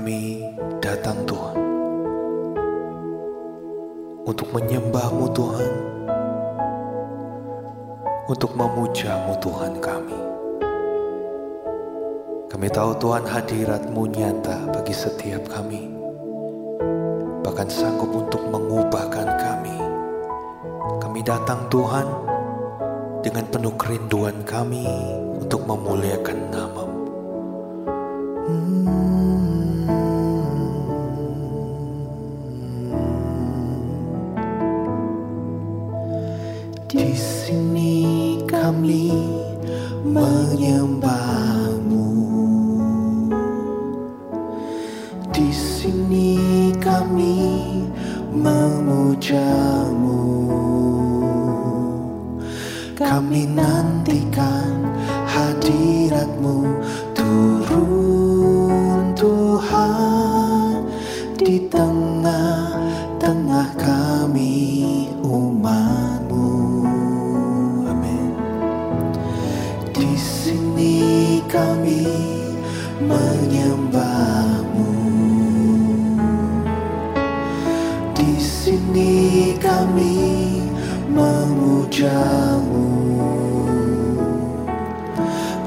kami datang Tuhan untuk menyembahmu Tuhan, untuk memujamu Tuhan kami. Kami tahu Tuhan hadiratmu nyata bagi setiap kami, bahkan sanggup untuk mengubahkan kami. Kami datang Tuhan dengan penuh kerinduan kami untuk memuliakan namamu. Di sini kami memujamu. Kami nantikan memujamu.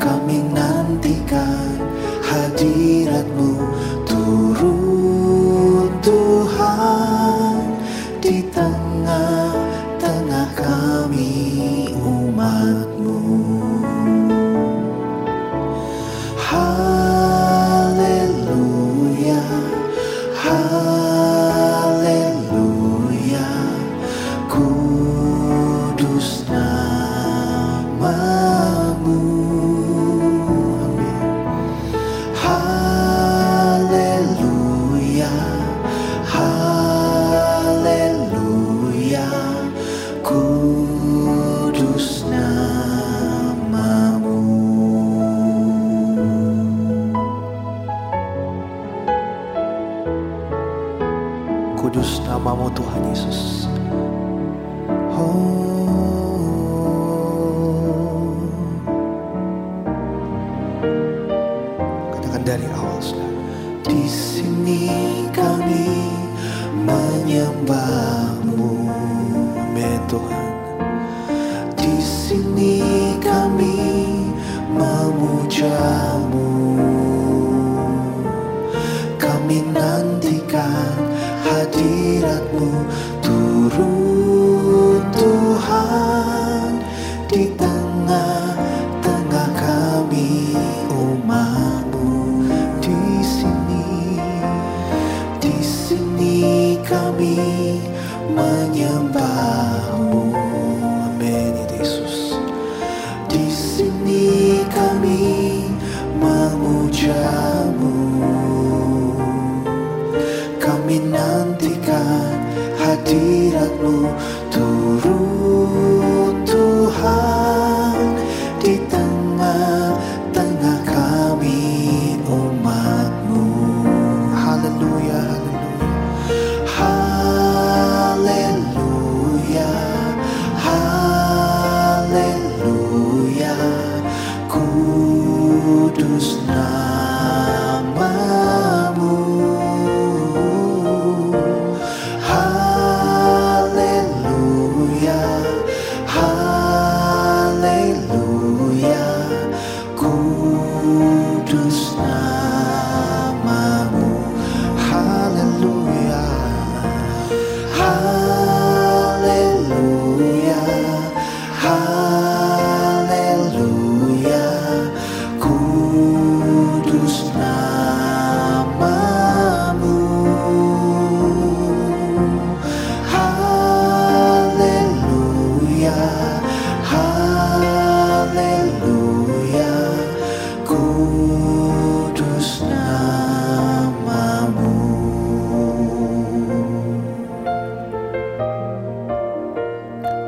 Kami nantikan Amin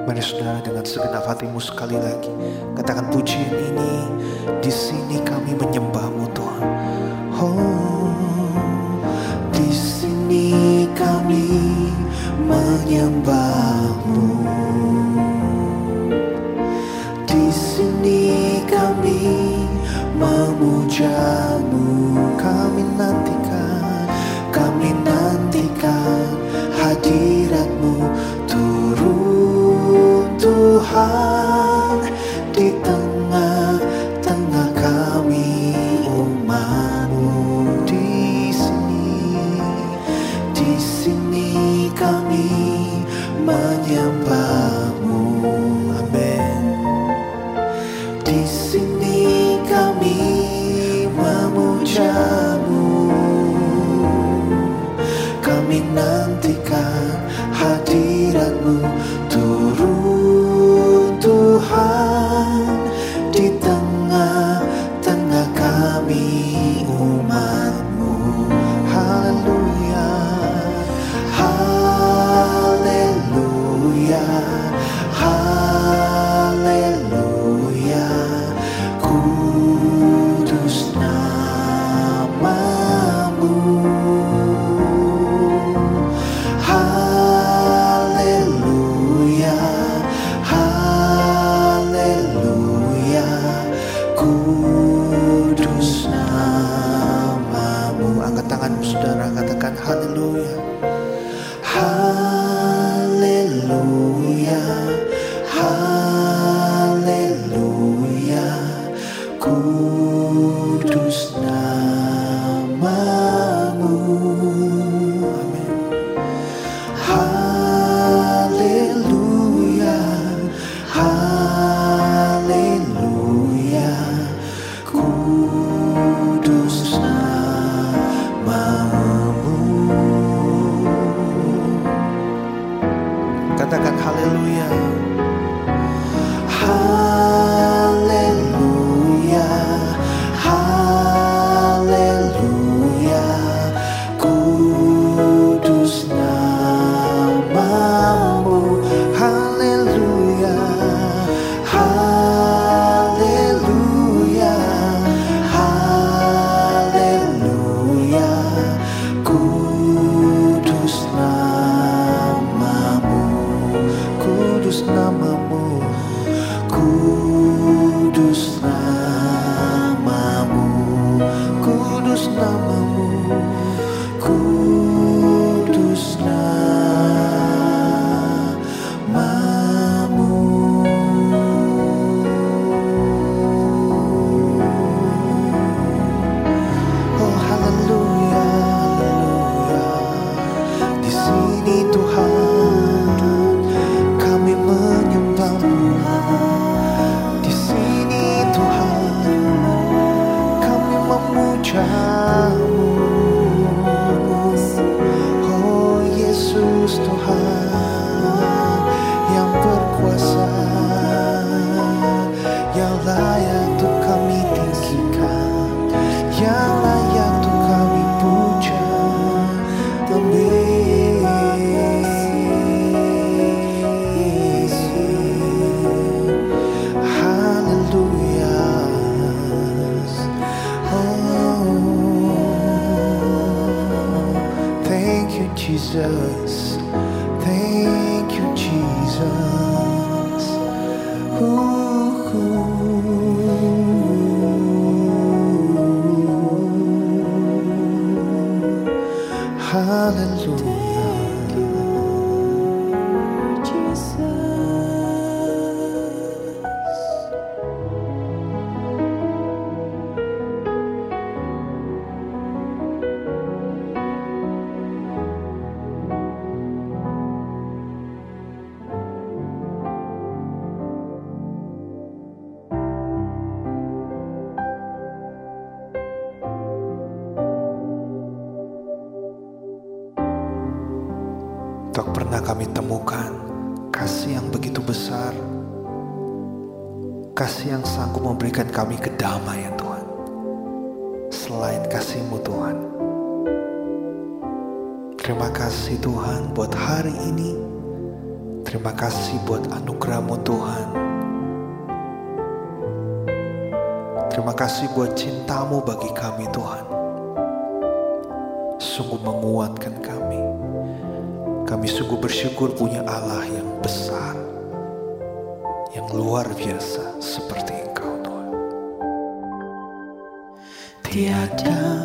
Mari dengan segenap hatimu sekali lagi katakan pujian ini di sini kami menyembahmu Tuhan. Oh, di sini kami menyembahmu. Kami pernah kami temukan kasih yang begitu besar. Kasih yang sanggup memberikan kami kedamaian Tuhan. Selain kasih-Mu Tuhan. Terima kasih Tuhan buat hari ini. Terima kasih buat anugerah-Mu Tuhan. Terima kasih buat cintamu bagi kami Tuhan. Sungguh menguatkan kami. Kami sungguh bersyukur punya Allah yang besar, yang luar biasa seperti Engkau Tuhan. Tiada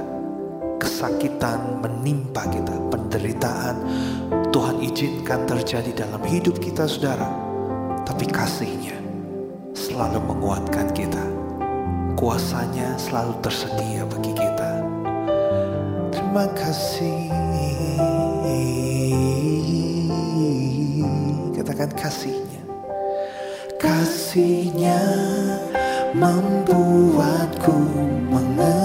Kesakitan menimpa kita, penderitaan Tuhan izinkan terjadi dalam hidup kita saudara. Tapi kasihnya selalu menguatkan kita. Kuasanya selalu tersedia bagi kita. Terima kasih. Katakan kasihnya. Kasihnya membuatku mengerti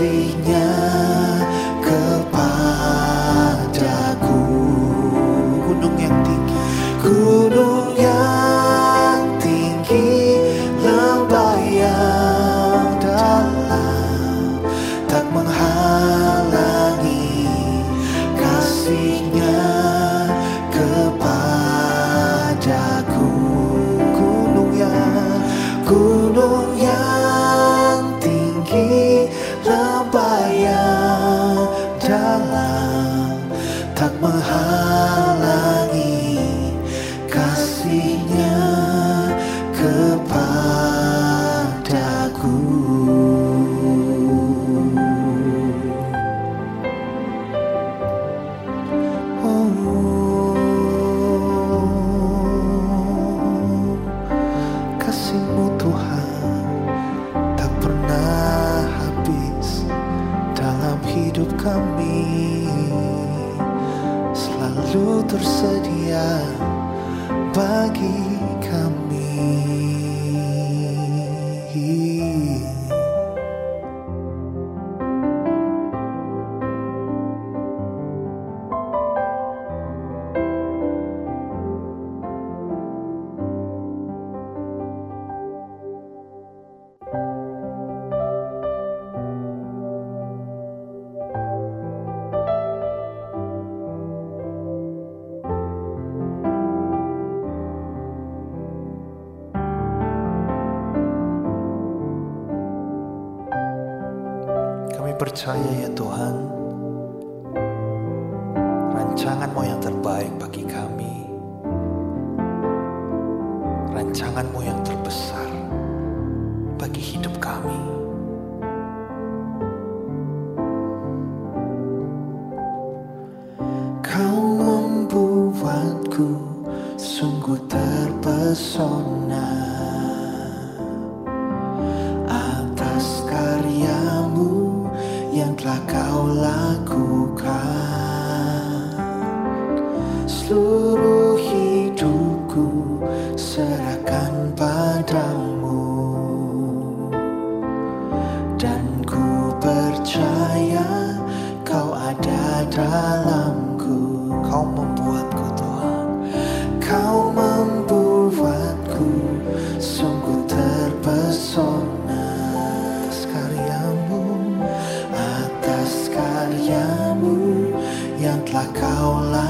see percaya ya Tuhan, rancangan-Mu yang terbaik bagi kami, rancangan-Mu yang terbesar bagi hidup kami. Telah kau.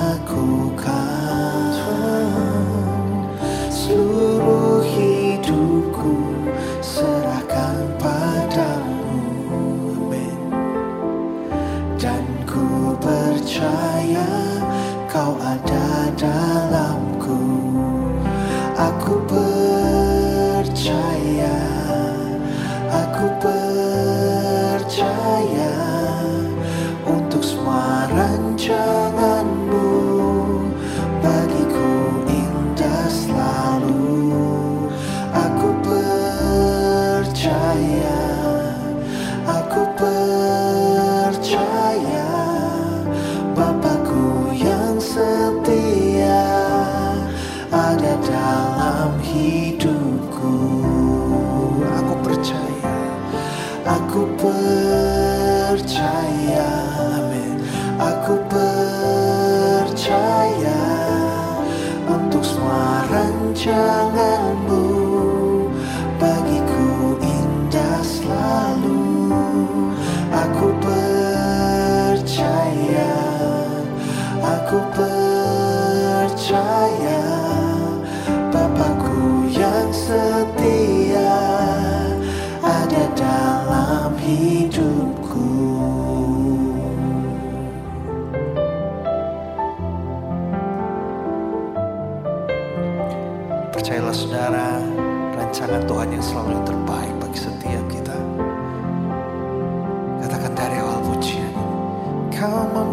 Dalam hidupku aku percaya, Aku percaya amin. Aku percaya Untuk semua rancanganmu rancangan Tuhan yang selalu yang terbaik bagi setiap kita. Katakan dari awal pujian Kau membuatku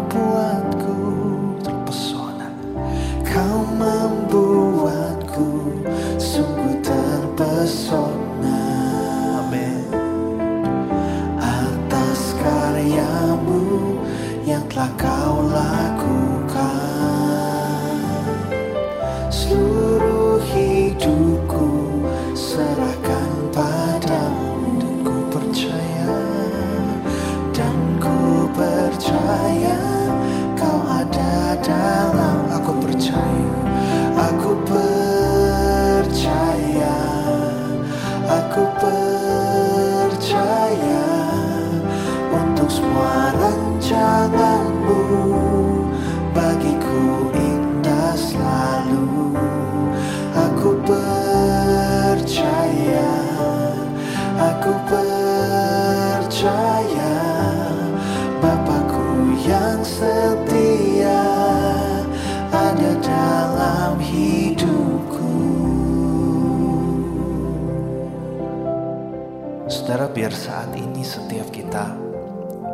saudara biar saat ini setiap kita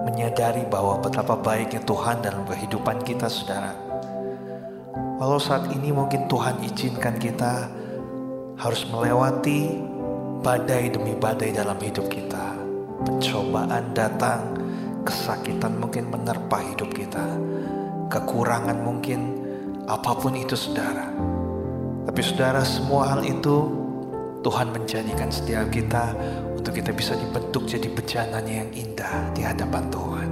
menyadari bahwa betapa baiknya Tuhan dalam kehidupan kita saudara. Walau saat ini mungkin Tuhan izinkan kita harus melewati badai demi badai dalam hidup kita. Pencobaan datang, kesakitan mungkin menerpa hidup kita, kekurangan mungkin apa pun itu saudara. Tapi saudara semua hal itu Tuhan menjadikan setiap kita untuk kita bisa dibentuk jadi bejananya yang indah di hadapan Tuhan.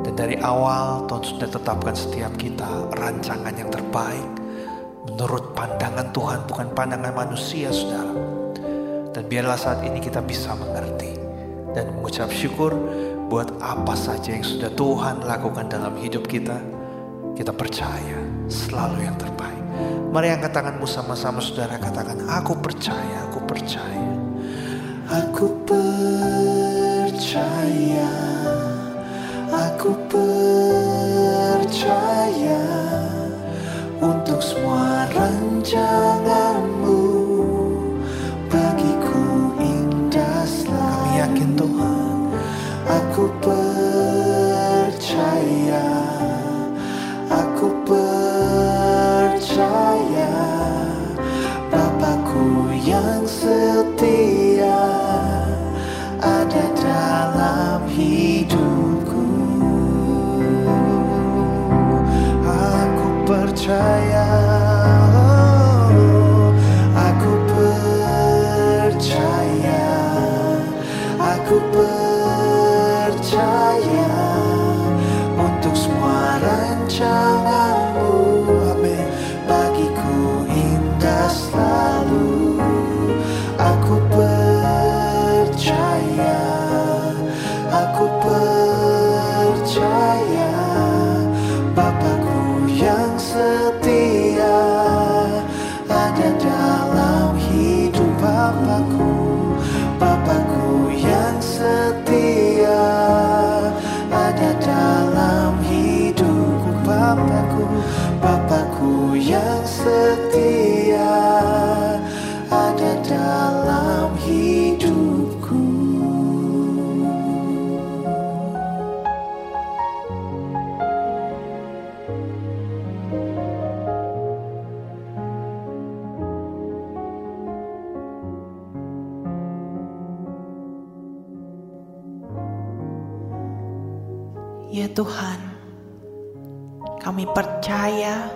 Dan dari awal Tuhan sudah tetapkan setiap kita rancangan yang terbaik menurut pandangan Tuhan bukan pandangan manusia saudara. Dan biarlah saat ini kita bisa mengerti dan mengucap syukur buat apa saja yang sudah Tuhan lakukan dalam hidup kita. Kita percaya selalu yang terbaik. Mari angkat tanganmu sama-sama saudara katakan, aku percaya, aku percaya. Aku percaya, aku percaya untuk semua rancanganmu percaya, Tuhan, kami percaya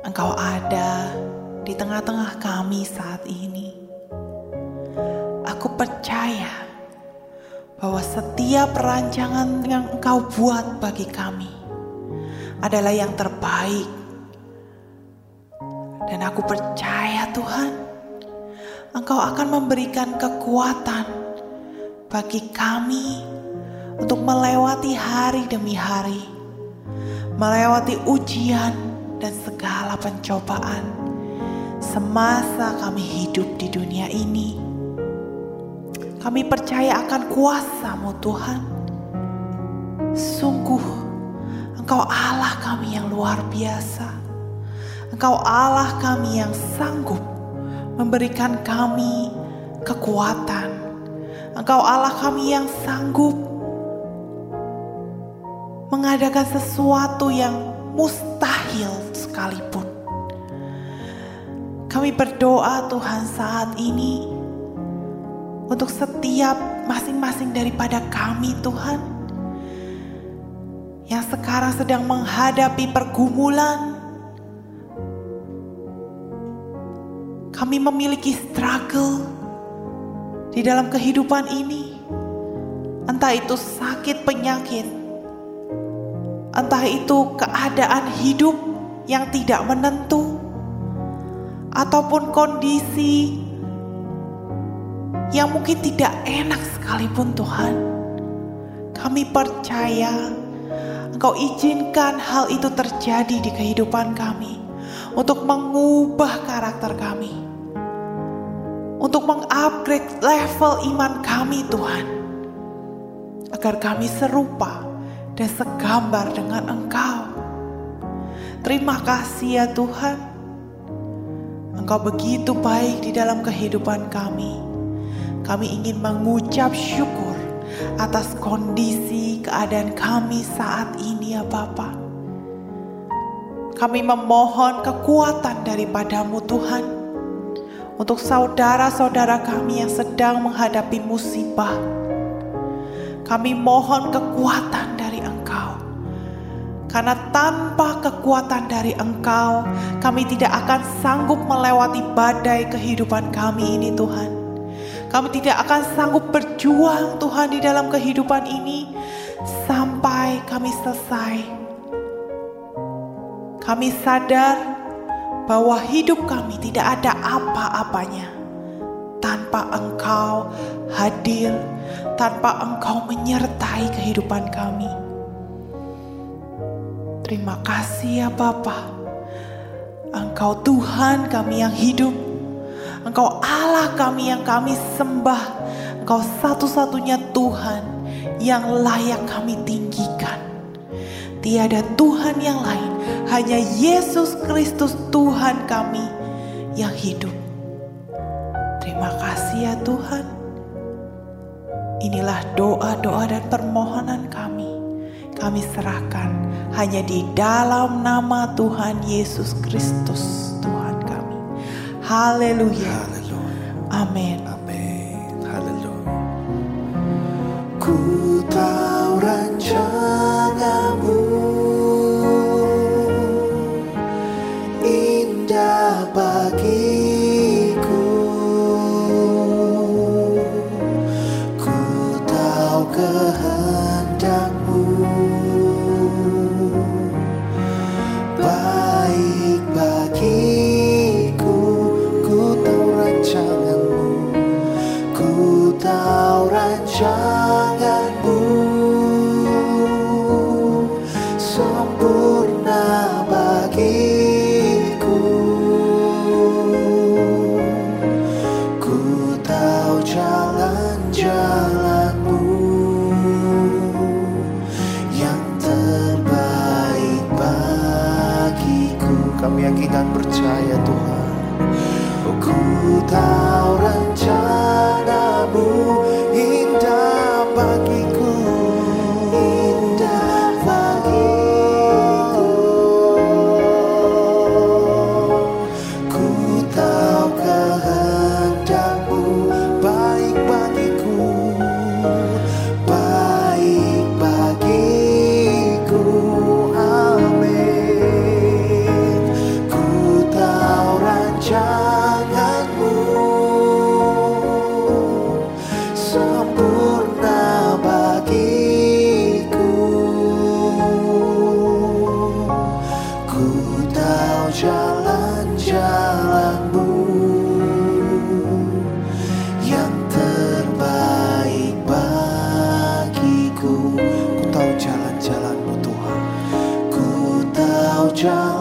Engkau ada di tengah-tengah kami saat ini. Aku percaya bahwa setiap rancangan yang Engkau buat bagi kami adalah yang terbaik. Dan aku percaya Tuhan, Engkau akan memberikan kekuatan bagi kami untuk melewati hari demi hari, melewati ujian dan segala pencobaan semasa kami hidup di dunia ini. Kami percaya akan kuasamu Tuhan. Sungguh, Engkau Allah kami yang luar biasa. Engkau Allah kami yang sanggup memberikan kami kekuatan. Engkau Allah kami yang sanggup mengadakan sesuatu yang mustahil sekalipun. Kami berdoa Tuhan saat ini untuk setiap masing-masing daripada kami Tuhan yang sekarang sedang menghadapi pergumulan. Kami memiliki struggle di dalam kehidupan ini. Entah itu sakit penyakit, entah itu keadaan hidup yang tidak menentu, ataupun kondisi yang mungkin tidak enak sekalipun Tuhan. Kami percaya Engkau izinkan hal itu terjadi di kehidupan kami untuk mengubah karakter kami. Untuk mengupgrade level iman kami Tuhan. Agar kami serupa dan segambar dengan Engkau. Terima kasih ya Tuhan. Engkau begitu baik di dalam kehidupan kami. Kami ingin mengucap syukur atas kondisi keadaan kami saat ini ya Bapa. Kami memohon kekuatan daripadamu Tuhan untuk saudara-saudara kami yang sedang menghadapi musibah. Kami mohon kekuatan dari. Karena tanpa kekuatan dari Engkau, kami tidak akan sanggup melewati badai kehidupan kami ini, Tuhan. Kami tidak akan sanggup berjuang, Tuhan, di dalam kehidupan ini sampai kami selesai. Kami sadar bahwa hidup kami tidak ada apa-apanya tanpa Engkau hadir, tanpa Engkau menyertai kehidupan kami. Terima kasih ya Bapa. Engkau Tuhan kami yang hidup. Engkau Allah kami yang kami sembah. Engkau satu-satunya Tuhan yang layak kami tinggikan. Tiada Tuhan yang lain, hanya Yesus Kristus Tuhan kami yang hidup. Terima kasih ya Tuhan. Inilah doa-doa dan permohonan kami. Kami serahkan hanya di dalam nama Tuhan Yesus Kristus Tuhan kami. Haleluya. Haleluya. Amin. Amin. Haleluya. Ku tahu rancanganmu Kami yakin dan percaya Tuhan. Ku tahu rencanamu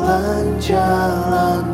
jalan-jalanmu